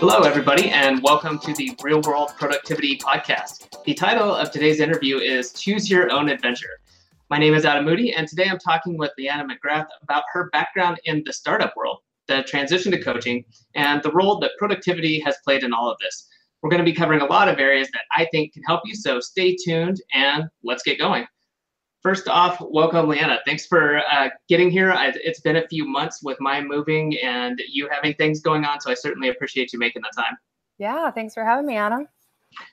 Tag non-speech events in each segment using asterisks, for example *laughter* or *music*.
Hello, everybody, and welcome to the Real World Productivity Podcast. The title of today's interview is Choose Your Own Adventure. My name is Adam Moody, and today I'm talking with Leanna McGrath about her background in the startup world, the transition to coaching, and the role that productivity has played in all of this. We're going to be covering a lot of areas that I think can help you, so stay tuned and let's get going. First off, welcome, Leanna. Thanks for uh, getting here. I, it's been a few months with my moving and you having things going on, so I certainly appreciate you making the time. Yeah, thanks for having me, Adam.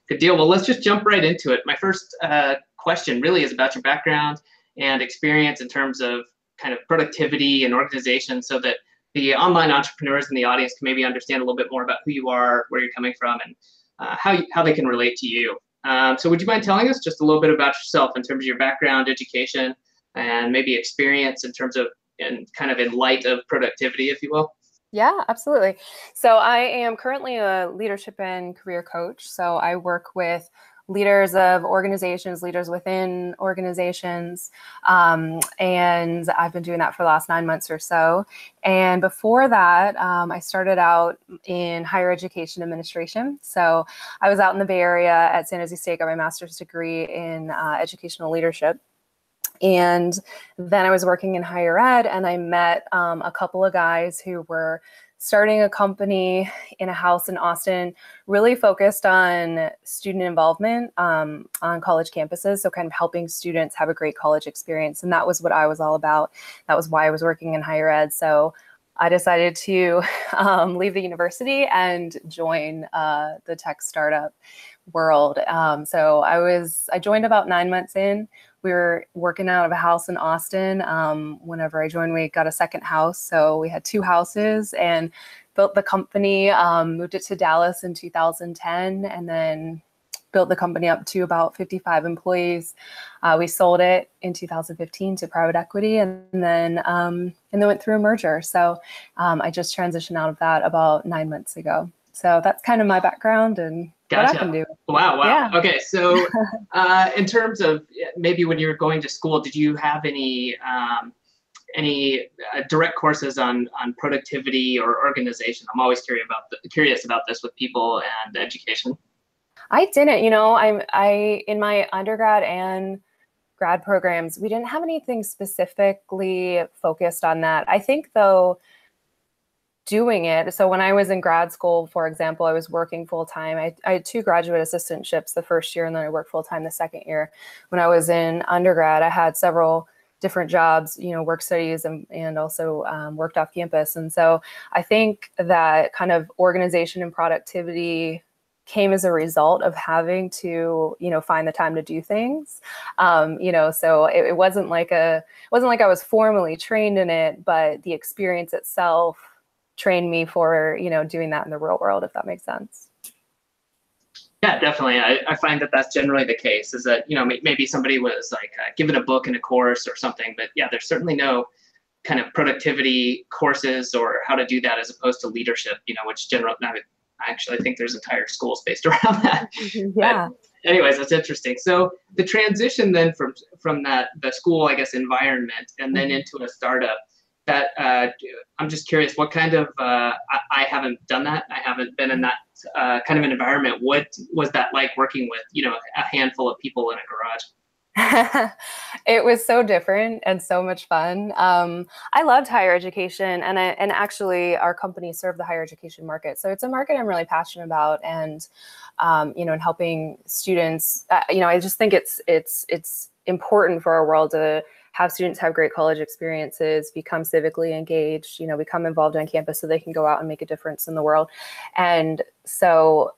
Good deal. Well, let's just jump right into it. My first uh, question really is about your background and experience in terms of kind of productivity and organization so that the online entrepreneurs in the audience can maybe understand a little bit more about who you are, where you're coming from, and uh, how, you, how they can relate to you. Um, so would you mind telling us just a little bit about yourself in terms of your background, education, and maybe experience in terms of and kind of in light of productivity, if you will? Yeah, absolutely. So I am currently a leadership and career coach. So I work with leaders of organizations, leaders within organizations. Um, and I've been doing that for the last nine months or so. And before that, um, I started out in higher education administration. So I was out in the Bay Area at San Jose State, got my master's degree in uh, educational leadership. And then I was working in higher ed, and I met um, a couple of guys who were starting a company in a house in Austin, really focused on student involvement um, on college campuses. So, kind of helping students have a great college experience. And that was what I was all about. That was why I was working in higher ed. So, I decided to *laughs* um, leave the university and join uh, the tech startup world. Um, so I was I joined about nine months in. We were working out of a house in Austin. Um, whenever I joined, we got a second house, so we had two houses and built the company. Um, moved it to Dallas in 2010, and then built the company up to about 55 employees. Uh, we sold it in 2015 to private equity, and then um, and then went through a merger. So um, I just transitioned out of that about nine months ago. So that's kind of my background and gotcha. what I can do. Wow, wow. Yeah. Okay, so *laughs* uh, in terms of maybe when you were going to school, did you have any um, any uh, direct courses on on productivity or organization? I'm always curious about the, curious about this with people and education. I didn't, you know, I'm I in my undergrad and grad programs, we didn't have anything specifically focused on that. I think though doing it. So when I was in grad school, for example, I was working full time. I, I, had two graduate assistantships the first year, and then I worked full time the second year. When I was in undergrad, I had several different jobs, you know, work studies and, and also um, worked off campus. And so I think that kind of organization and productivity came as a result of having to you know find the time to do things um, you know so it, it, wasn't like a it wasn't like i was formally trained in it but the experience itself trained me for you know doing that in the real world if that makes sense yeah definitely i, I find that that's generally the case is that you know maybe somebody was like uh, given a book and a course or something but yeah there's certainly no kind of productivity courses or how to do that as opposed to leadership you know which general I actually, I think there's entire schools based *laughs* around that. yeah. But anyways, that's interesting. So the transition then from from that the school, I guess, environment, and then mm-hmm. into a startup. That uh, I'm just curious, what kind of uh, I, I, haven't done that. I haven't been in that uh, kind of an environment. What was that like working with you know a handful of people in a garage? *laughs* it was so different and so much fun. Um, I loved higher education, and I, and actually, our company served the higher education market. So it's a market I'm really passionate about, and um, you know, and helping students. Uh, you know, I just think it's it's it's important for our world to have students have great college experiences, become civically engaged, you know, become involved on campus so they can go out and make a difference in the world. And so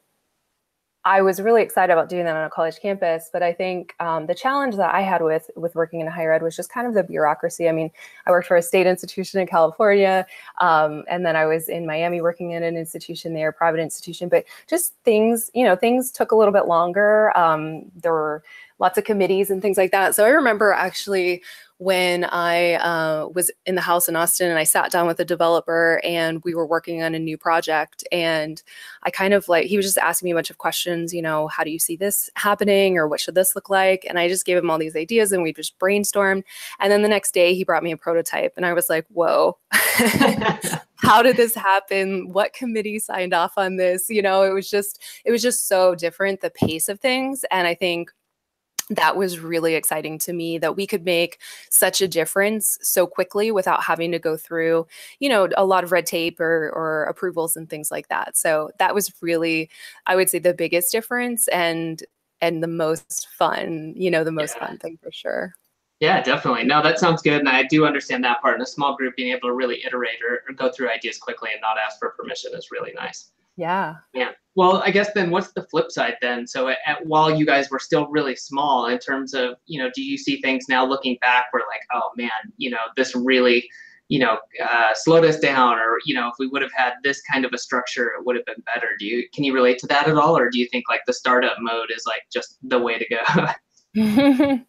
I was really excited about doing that on a college campus, but I think um, the challenge that I had with with working in higher ed was just kind of the bureaucracy. I mean, I worked for a state institution in California, um, and then I was in Miami working in an institution there, private institution. But just things, you know, things took a little bit longer. Um, there were lots of committees and things like that. So I remember actually when I uh, was in the house in Austin and I sat down with a developer and we were working on a new project. And I kind of like, he was just asking me a bunch of questions, you know, how do you see this happening or what should this look like? And I just gave him all these ideas and we just brainstormed. And then the next day he brought me a prototype and I was like, whoa, *laughs* how did this happen? What committee signed off on this? You know, it was just, it was just so different, the pace of things. And I think that was really exciting to me that we could make such a difference so quickly without having to go through you know a lot of red tape or, or approvals and things like that so that was really i would say the biggest difference and and the most fun you know the most yeah. fun thing for sure yeah, definitely. No, that sounds good. And I do understand that part. In a small group, being able to really iterate or, or, go through ideas quickly and not ask for permission is really nice. Yeah. Yeah. Well, I guess then what's the flip side then? So at, at, while you guys were still really small in terms of, you know, do you see things now looking back where like, oh man, you know, this really, you know, uh, slowed us down or, you know, if we would have had this kind of a structure, it would have been better. Do you, can you relate to that at all? Or do you think like the startup mode is like just the way to go? *laughs* *laughs*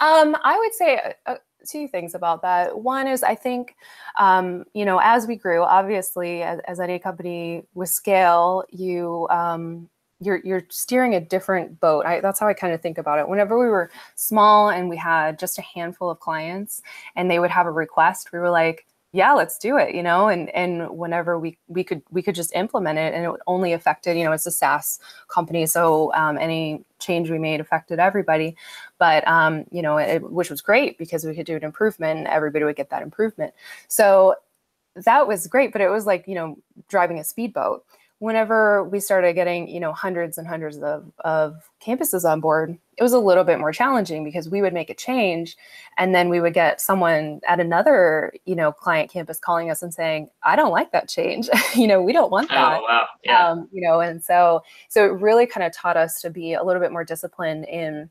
um, I would say uh, two things about that. One is I think, um, you know, as we grew, obviously, as, as any company with scale, you um, you're you're steering a different boat. I, that's how I kind of think about it. Whenever we were small and we had just a handful of clients, and they would have a request, we were like, yeah let's do it you know and and whenever we we could we could just implement it and it only affected you know it's a saas company so um, any change we made affected everybody. But um, you know it, which was great because we could do an improvement and everybody would get that improvement. So that was great but it was like you know driving a speedboat whenever we started getting you know hundreds and hundreds of, of campuses on board it was a little bit more challenging because we would make a change and then we would get someone at another you know client campus calling us and saying i don't like that change *laughs* you know we don't want that oh, wow. yeah. Um, you know and so so it really kind of taught us to be a little bit more disciplined in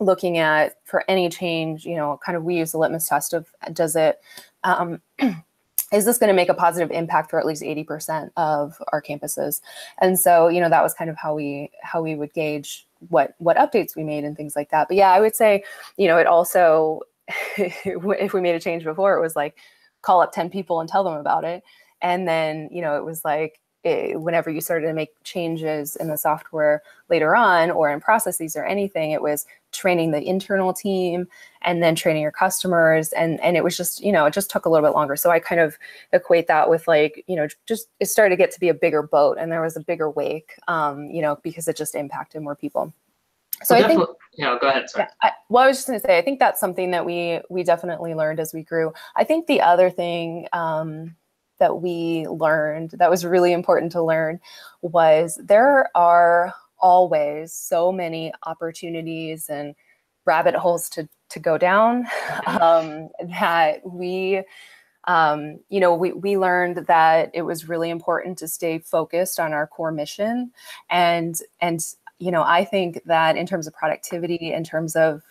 looking at for any change you know kind of we use the litmus test of does it um, *clears throat* is this going to make a positive impact for at least 80% of our campuses? And so you know that was kind of how we how we would gauge what what updates we made and things like that. But yeah i would say you know it also *laughs* if we made a change before it was like call up 10 people and tell them about it. And then you know it was like it, whenever you started to make changes in the software later on or in processes or anything it was training the internal team and then training your customers and and it was just you know it just took a little bit longer so i kind of equate that with like you know just it started to get to be a bigger boat and there was a bigger wake um you know because it just impacted more people so well, I think, yeah, go ahead. Sorry. I, well, I was just going to say, I think that's something that we we definitely learned as we grew. I think the other thing um, that we learned that was really important to learn was there are always so many opportunities and rabbit holes to to go down *laughs* um, that we um, you know we, we learned that it was really important to stay focused on our core mission. And and you know i think that in terms of productivity in terms of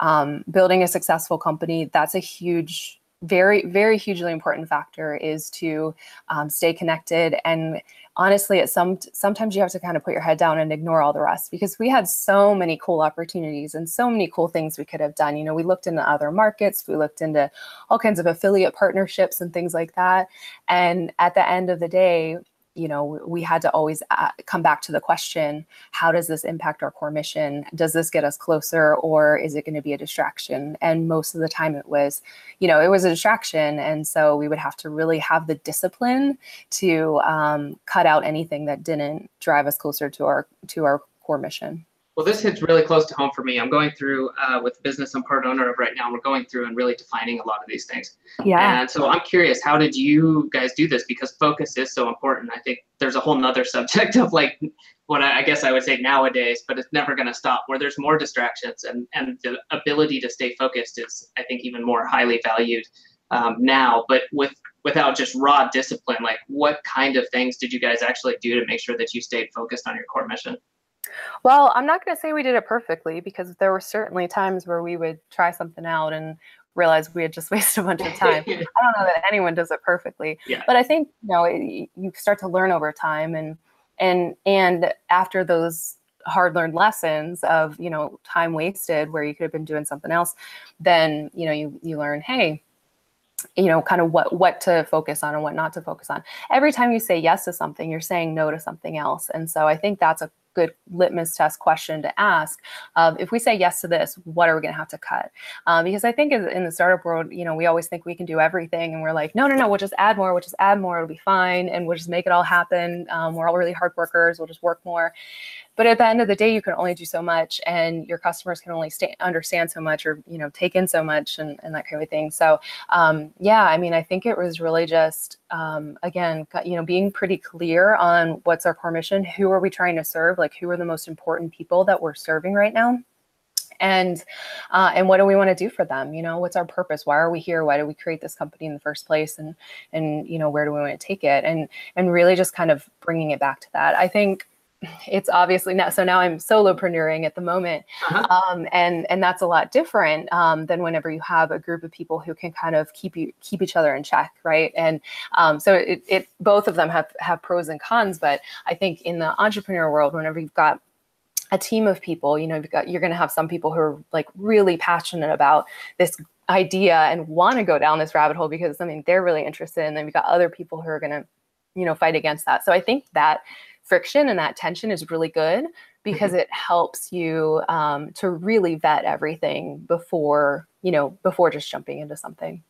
um, building a successful company that's a huge very very hugely important factor is to um, stay connected. And honestly at some sometimes you have to kind of put your head down and ignore all the rest because we had so many cool opportunities and so many cool things we could have done. You know we looked into other markets we looked into all kinds of affiliate partnerships and things like that. And at the end of the day you know we had to always uh, come back to the question how does this impact our core mission? Does this get us closer or is it going to be a distraction? And most of the time it was you know it was a distraction and so we would have to really have the discipline to um, cut out anything that didn't drive us closer to our to our core mission well, this hits really close to home for me. I'm going through uh, with business I'm part owner of right now. We're going through and really defining a lot of these things. Yeah. And so I'm curious, how did you guys do this? Because focus is so important. I think there's a whole nother *laughs* subject of like what I, I guess I would say nowadays, but it's never going to stop. Where there's more distractions and and the ability to stay focused is, I think, even more highly valued um, now. But with without just raw discipline, like what kind of things did you guys actually do to make sure that you stayed focused on your core mission? Well, I'm not going to say we did it perfectly because there were certainly times where we would try something out and realize we had just *laughs* wasted a bunch of time. *laughs* I don't know that anyone does it perfectly, yeah. but I think you know it, you start to learn over time, and and and after those hard learned lessons of you know time wasted where you could have been doing something else then you know you you learn hey you know kind of what what to focus on and what not to focus on every time you say yes to something you're saying no to something else and so i think that's a good litmus test question to ask. If we say yes to this, what are we going to have to cut? Um, because I think in the startup world, you know, we always think we can do everything, and we're like, no, no, no, we'll just add more, we'll just add more, it'll be fine, and we'll just make it all happen. Um, we're all really hard workers, we'll just work more but at the end of the day you can only do so much and your customers can only stay, understand so much or you know take in so much and, and that kind of thing. So um, yeah i mean i think it was really just um, again you know being pretty clear on what's our core mission who are we trying to serve like who are the most important people that we're serving right now and uh, and what do we want to do for them you know? What's our purpose? Why are we here? Why do we create this company in the first place? And and you know where do we want to take it? And and really just kind of bringing it back to that. I think it's obviously now so now i'm solopreneuring at the moment uh-huh. um, and and that's a lot different um, than whenever you have a group of people who can kind of keep you keep each other in check right and um, so it, it both of them have have pros and cons but i think in the entrepreneur world whenever you've got a team of people you know you've got you're going to have some people who are like really passionate about this idea and want to go down this rabbit hole because it's something they're really interested in and then you've got other people who are going to you know fight against that so i think that friction and that tension is really good because mm-hmm. it helps you um, to really vet everything before you know before just jumping into something.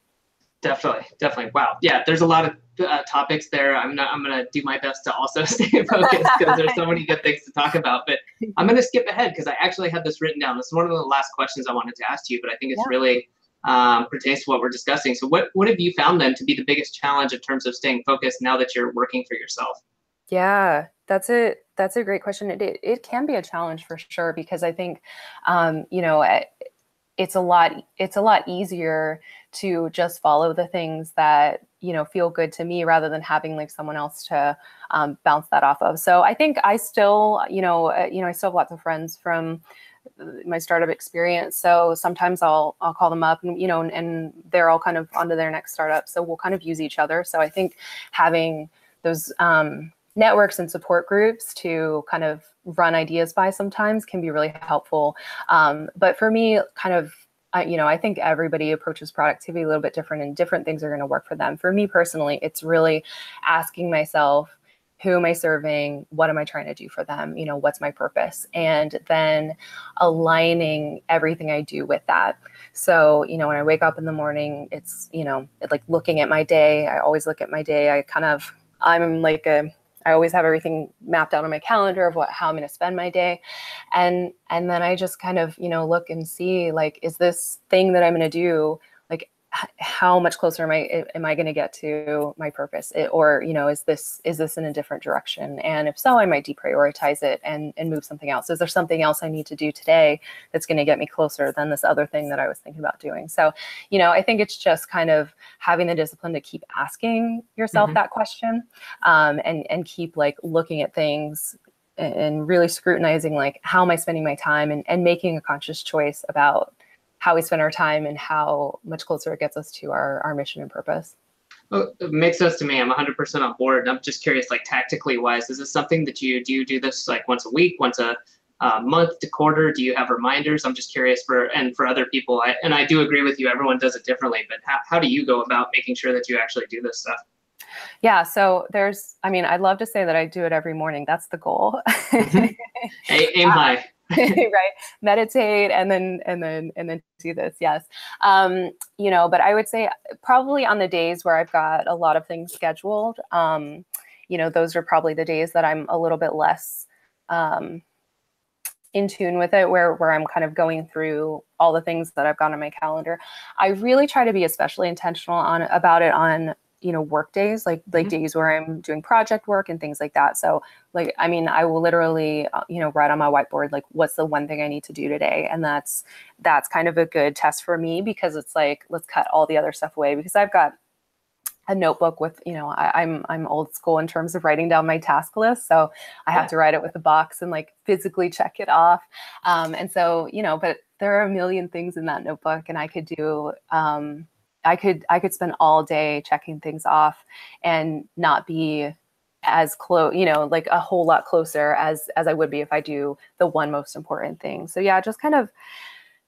Definitely definitely. Wow. Yeah there's a lot of uh, topics there. I'm not i'm gonna do my best to also *laughs* stay *laughs* focused because there's so many good things to talk about but i'm gonna skip ahead because i actually had this written down. This is one of the last questions i wanted to ask you but i think it's yeah. really um, pertains to what we're discussing. So what what have you found then to be the biggest challenge in terms of staying focused now that you're working for yourself yeah that's a that's a great question. It it, it can be a challenge for sure because I think, um, you know, eh, it's a lot it's a lot easier to just follow the things that you know feel good to me rather than having like someone else to um, bounce that off of. So I think I still, you know, uh, you know, I still have lots of friends from my startup experience. So sometimes I'll I'll call them up and you know and, and they're all kind of onto their next startup. So we'll kind of use each other. So I think having those um, networks and support groups to kind of run ideas by sometimes can be really helpful. Um, but for me, kind of I, you know, I think everybody approaches productivity a little bit different and different things are going to work for them. For me personally, it's really asking myself, who am I serving? What am I trying to do for them? You know, what's my purpose? And then aligning everything I do with that. So, you know, when I wake up in the morning, it's, you know, like looking at my day. I always look at my day. I kind of, I'm like a I always have everything mapped out on my calendar of what how I'm going to spend my day, and and then I just kind of you know look and see like is this thing that I'm going to do how much closer am I am I going to get to my purpose? It, or you know is this is this in a different direction? And if so I might deprioritize it and and move something else. Is there something else I need to do today that's going to get me closer than this other thing that I was thinking about doing? So you know I think it's just kind of having the discipline to keep asking yourself mm-hmm. that question um, and and keep like looking at things and really scrutinizing like how am I spending my time and, and making a conscious choice about how we spend our time and how much closer it gets us to our, our mission and purpose. Well, it makes sense to me. I'm 100% on board. I'm just curious, like tactically wise, is this something that you do? You do this like once a week, once a uh, month to quarter? Do you have reminders? I'm just curious for and for other people. I, and I do agree with you. Everyone does it differently, but how, how do you go about making sure that you actually do this stuff? Yeah, so there's, I mean, I'd love to say that I do it every morning. That's the goal. mm-hmm. *laughs* Aim high. *laughs* right? Meditate and then and then and then do this yes. Um you know but i would say probably on the days where i've got a lot of things scheduled um you know those are probably the days that i'm a little bit less um in tune with it where where i'm kind of going through all the things that i've got on my calendar. I really try to be especially intentional on about it on you know work days like like mm-hmm. days where i'm doing project work and things like that. So like i mean i will literally uh, you know write on my whiteboard like what's the one thing i need to do today? And that's that's kind of a good test for me because it's like let's cut all the other stuff away because i've got a notebook with you know I, am I'm, I'm old school in terms of writing down my task list. So i have to write it with a box and like physically check it off. Um, and so you know but there are a million things in that notebook and i could do um, I could I could spend all day checking things off and not be as close, you know, like a whole lot closer as as I would be if I do the one most important thing. So yeah, just kind of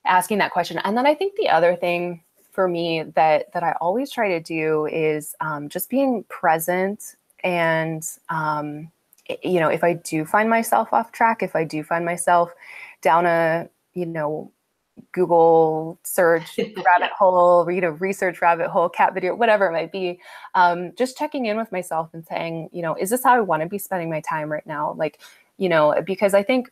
asking that question. And then I think the other thing for me that that I always try to do is um, just being present and um, you know if I do find myself off track, if I do find myself down a you know Google search *laughs* rabbit hole, read a research rabbit hole, cat video, whatever it might be. Um, just checking in with myself and saying, you know, is this how I want to be spending my time right now? Like, you know, because I think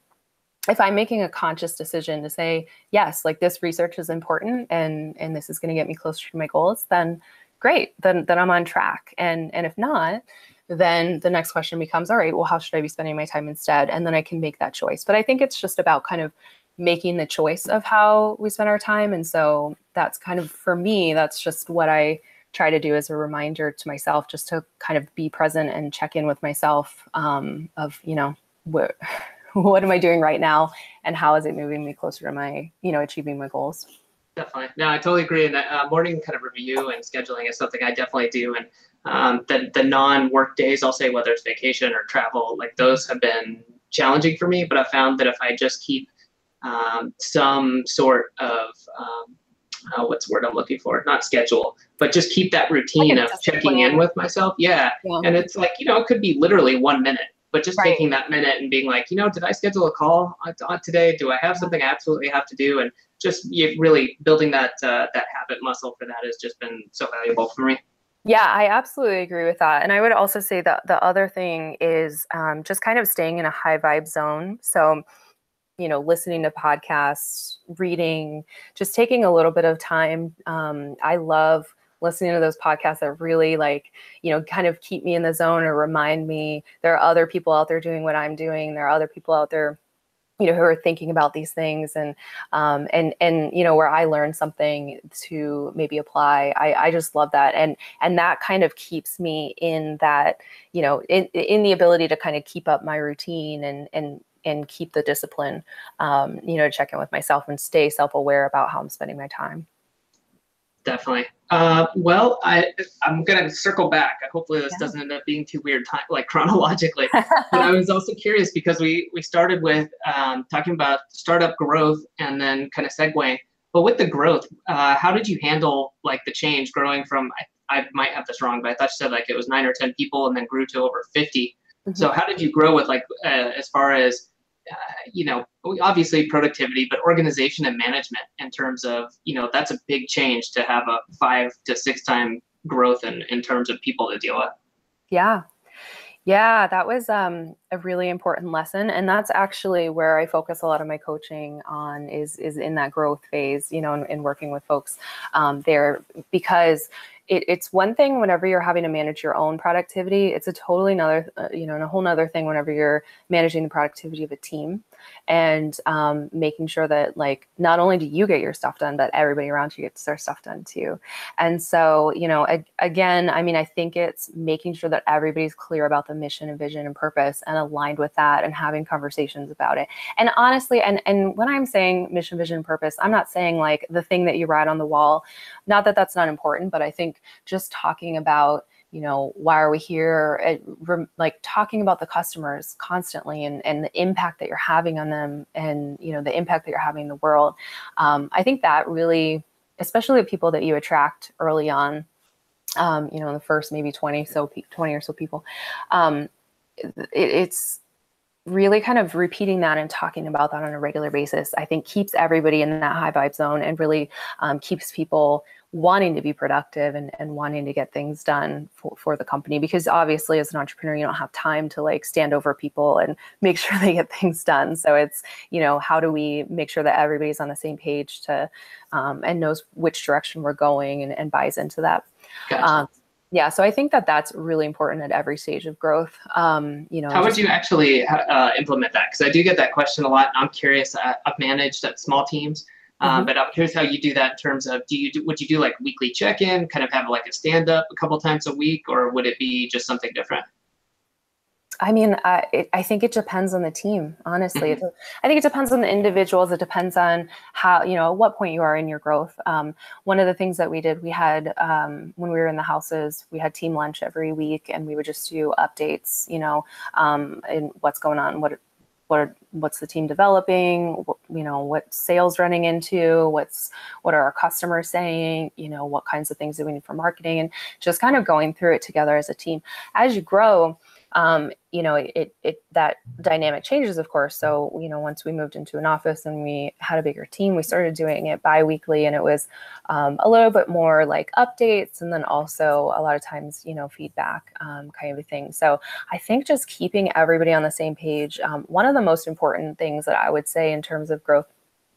if I'm making a conscious decision to say, yes, like this research is important and and this is going to get me closer to my goals, then great, then then I'm on track. And and if not, then the next question becomes, all right, well, how should I be spending my time instead? And then I can make that choice. But I think it's just about kind of making the choice of how we spend our time. And so that's kind of for me, that's just what I try to do as a reminder to myself, just to kind of be present and check in with myself um, of, you know, what *laughs* what am I doing right now and how is it moving me closer to my, you know, achieving my goals. Definitely. No, I totally agree. And uh, morning kind of review and scheduling is something I definitely do. And um, the, the non-work days, I'll say whether it's vacation or travel, like those have been challenging for me. But I found that if I just keep um, some sort of um, uh, what's the word I'm looking for? Not schedule, but just keep that routine like of checking in with myself. Yeah. yeah. And it's like, you know, it could be literally one minute, but just right. taking that minute and being like, you know, did I schedule a call today? Do I have something I absolutely have to do? And just really building that uh, that habit muscle for that has just been so valuable for me. Yeah, I absolutely agree with that. And I would also say that the other thing is um, just kind of staying in a high vibe zone. So, you know, listening to podcasts, reading, just taking a little bit of time. Um, I love listening to those podcasts that really like, you know, kind of keep me in the zone or remind me there are other people out there doing what I'm doing. There are other people out there you know who are thinking about these things and um, and and you know where i learned something to maybe apply I, I just love that and and that kind of keeps me in that you know in, in the ability to kind of keep up my routine and and and keep the discipline, um, you know, to check in with myself and stay self-aware about how I'm spending my time. Definitely. Uh, well, I I'm gonna circle back. Hopefully, this yeah. doesn't end up being too weird, time, like *laughs* chronologically. *laughs* but I was also curious because we we started with um, talking about startup growth and then kind of segueing. But with the growth, uh, how did you handle like the change growing from? I, I might have this wrong, but I thought you said like it was nine or ten people and then grew to over 50 mm-hmm. So how did you grow with like uh, as far as you know, obviously productivity, but organization and management in terms of, you know, that's a big change to have a five to six time growth in, in terms of people to deal with. Yeah. Yeah, that was um, really important lesson, and that's actually where I focus a lot of my coaching on is is in that growth phase, you know, in, in working with folks um, there because it, it's one thing whenever you're having to manage your own productivity. It's a totally another, uh, you know, and a whole nother thing whenever you're managing the productivity of a team and um, making sure that like not only do you get your stuff done, but everybody around you gets their stuff done too. And so, you know, ag- again, I mean, I think it's making sure that everybody's clear about the mission and vision and purpose and aligned with that and having conversations about it. And honestly, and and when I'm saying mission, vision, purpose, I'm not saying like the thing that you write on the wall. Not that that's not important, but I think just talking about you know why are we here uh, like talking about the customers constantly and, and the impact that you're having on them and you know the impact that you're having in the world um, i think that really especially the people that you attract early on um, you know in the first maybe 20 so 20 or so people um, it, it's really kind of repeating that and talking about that on a regular basis i think keeps everybody in that high vibe zone and really um, keeps people wanting to be productive and, and wanting to get things done for, for the company. Because obviously as an entrepreneur you don't have time to like stand over people and *laughs* make sure they get things done. So it's you know how do we make sure that everybody's on the same page to um, and knows which direction we're going and, and buys into that. Gotcha. um, yeah so i think that that's really important at every stage of growth um, you know how would you actually uh, implement that because i do get that question a lot i'm curious uh, i've managed at small teams um, mm-hmm. but here's how you do that in terms of do you do, would you do like weekly check-in, kind of have like a stand-up a couple times a week, or would it be just something different? I mean, I, it, I think it depends on the team, honestly. Mm-hmm. I think it depends on the individuals. It depends on how, you know, at what point you are in your growth. Um, one of the things that we did, we had, um, when we were in the houses, we had team lunch every week and we would just do updates, you know, um, and what's going on, what, what are, what's the team developing what, you know what sales running into what's what are our customers saying you know what kinds of things do we need for marketing and just kind of going through it together as a team as you grow um, you know, it, it that dynamic changes, of course. So, you know, once we moved into an office and we had a bigger team, we started doing it biweekly, and it was um, a little bit more like updates, and then also a lot of times, you know, feedback um, kind of a thing. So, I think just keeping everybody on the same page. Um, one of the most important things that I would say in terms of growth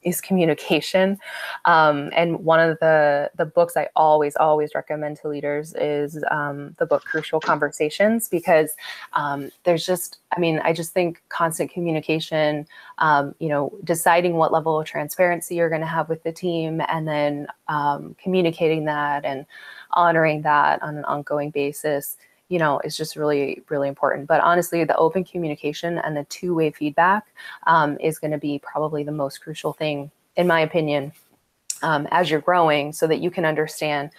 is communication. Um, and one of the the books I always always recommend to leaders is um, the book Crucial Conversations because um, there's just I mean I just think constant communication, um, you know, deciding what level of transparency you're going to have with the team, and then um, communicating that and honoring that on an ongoing basis you know, is just really, really important. But honestly, the open communication and the two way feedback um, is going to be probably the most crucial thing, in my opinion, um, as you're growing so that you can understand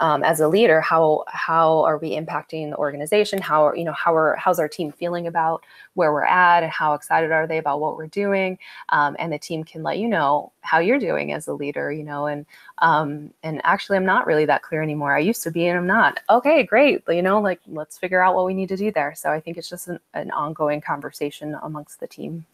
um, as a leader how how are we impacting the organization? How you know how are how's our team feeling about where we're at and how excited are they about what we're doing? Um, and the team can let you know how you're doing as a leader you know and um, and actually i'm not really that clear anymore. I used to be and i'm not. Okay great you know like let's figure out what we need to do there. So i think it's just an, an ongoing conversation amongst the team.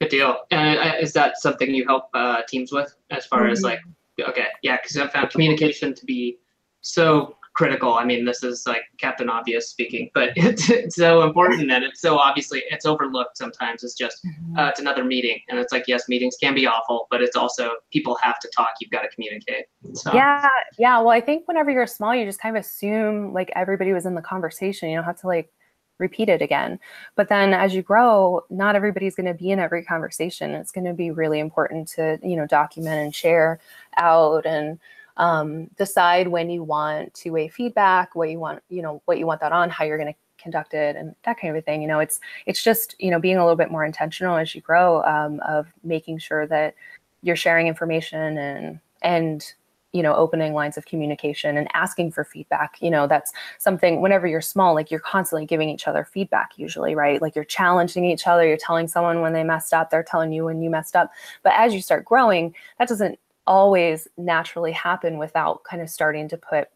Good deal. And uh, is that something you help uh, teams with as far mm-hmm. as like okay yeah because i found communication to be so critical. I mean, this is like Captain Obvious speaking, but *laughs* it's, it's so important and it's so obviously it's overlooked sometimes. It's just mm-hmm. uh, it's another meeting, and it's like yes, meetings can be awful, but it's also people have to talk. You've got to communicate. So. Yeah, yeah. Well, I think whenever you're small, you just kind of assume like everybody was in the conversation. You don't have to like repeat it again. But then as you grow, not everybody's going to be in every conversation. It's going to be really important to you know document and share out and um, decide when you want two-way feedback what you want you know what you want that on how you're going to conduct it and that kind of a thing you know it's it's just you know being a little bit more intentional as you grow um, of making sure that you're sharing information and and you know opening lines of communication and asking for feedback you know that's something whenever you're small like you're constantly giving each other feedback usually right? Like you're challenging each other you're telling someone when they messed up they're telling you when you messed up. But as you start growing that doesn't always naturally happen without kind of starting to put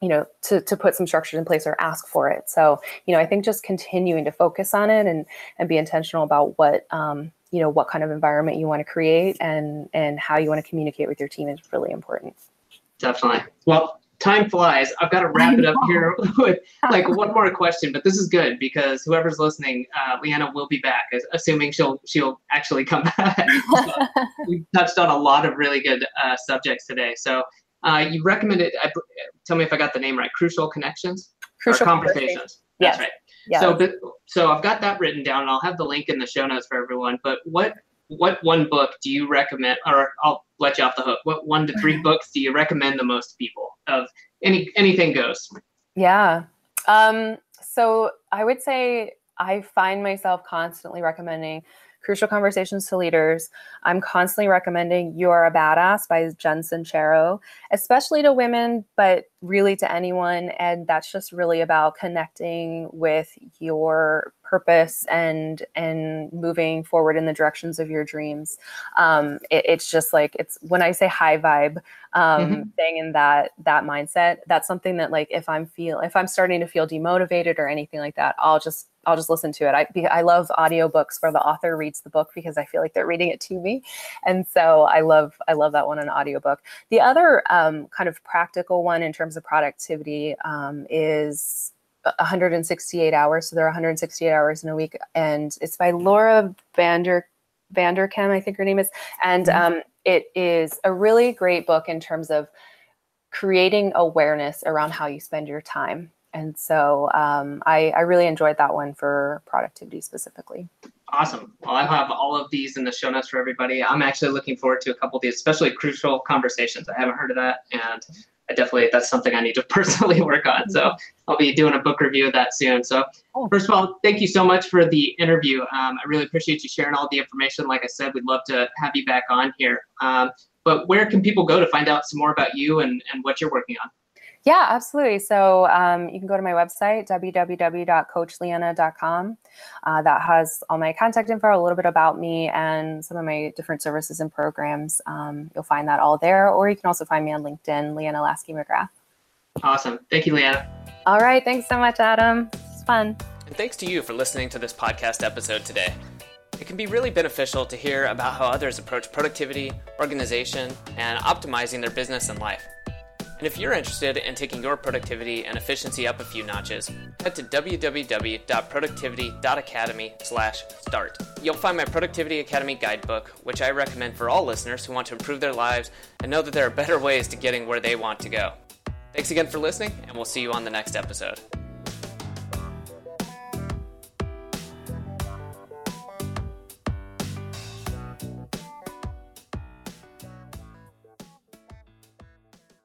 you know to, to put some structures in place or ask for it. So you know i think just continuing to focus on it and and be intentional about what um, you know what kind of environment you want to create and and how you want to communicate with your team is really important. Definitely. Well time flies. I've got to wrap it up here *laughs* with like one more *laughs* question, but this is good because whoever's listening, uh, Leanna will be back, assuming she'll she'll actually come *laughs* back. we touched on a lot of really good uh, subjects today. So uh, you recommended. Uh, tell me if I got the name right. Crucial connections. Crucial conversations. Yes. That's right. Yeah. So, so I've got that written down, and I'll have the link in the show notes for everyone. But what what one book do you recommend, or I'll let you off the hook. What one to three books do you recommend the most people? Of any anything goes. Yeah. Um, so I would say I find myself constantly recommending Crucial Conversations to Leaders. I'm constantly recommending You're a Badass by Jen Sincero, especially to women, but really to anyone. And that's just really about connecting with your purpose and and moving forward in the directions of your dreams um, it, it's just like it's when i say high vibe um, mm-hmm. staying in that that mindset that's something that like if i'm feel if i'm starting to feel demotivated or anything like that i'll just I'll just listen to it. I I love audiobooks where the author reads the book because I feel like they're reading it to me, and so I love I love that one an audiobook. The other um, kind of practical one in terms of productivity um, is 168 hours. So there are 168 hours in a week, and it's by Laura Vander Vanderkam, I think her name is, and mm-hmm. um, it is a really great book in terms of creating awareness around how you spend your time. And so um, I, I really enjoyed that one for productivity specifically. Awesome. Well, I have all of these in the show notes for everybody. I'm actually looking forward to a couple of these, especially crucial conversations. I haven't heard of that, and I definitely that's something I need to *laughs* personally work on. So I'll be doing a book review of that soon. So first of all, thank you so much for the interview. Um, I really appreciate you sharing all the information. Like I said, we'd love to have you back on here. Um, but where can people go to find out some more about you and, and what you're working on? Yeah, absolutely. So um, you can go to my website, www.coachleanna.com. Uh, that has all my contact info, a little bit about me, and some of my different services and programs. Um, you'll find that all there, or you can also find me on LinkedIn, Leanna Lasky McGrath. Awesome. Thank you, Leanna. All right. Thanks so much, Adam. It's fun. And thanks to you for listening to this podcast episode today. It can be really beneficial to hear about how others approach productivity, organization, and optimizing their business and life. And if you're interested in taking your productivity and efficiency up a few notches, head to www.productivity.academy/start. You'll find my Productivity Academy guidebook, which I recommend for all listeners who want to improve their lives and know that there are better ways to getting where they want to go. Thanks again for listening, and we'll see you on the next episode.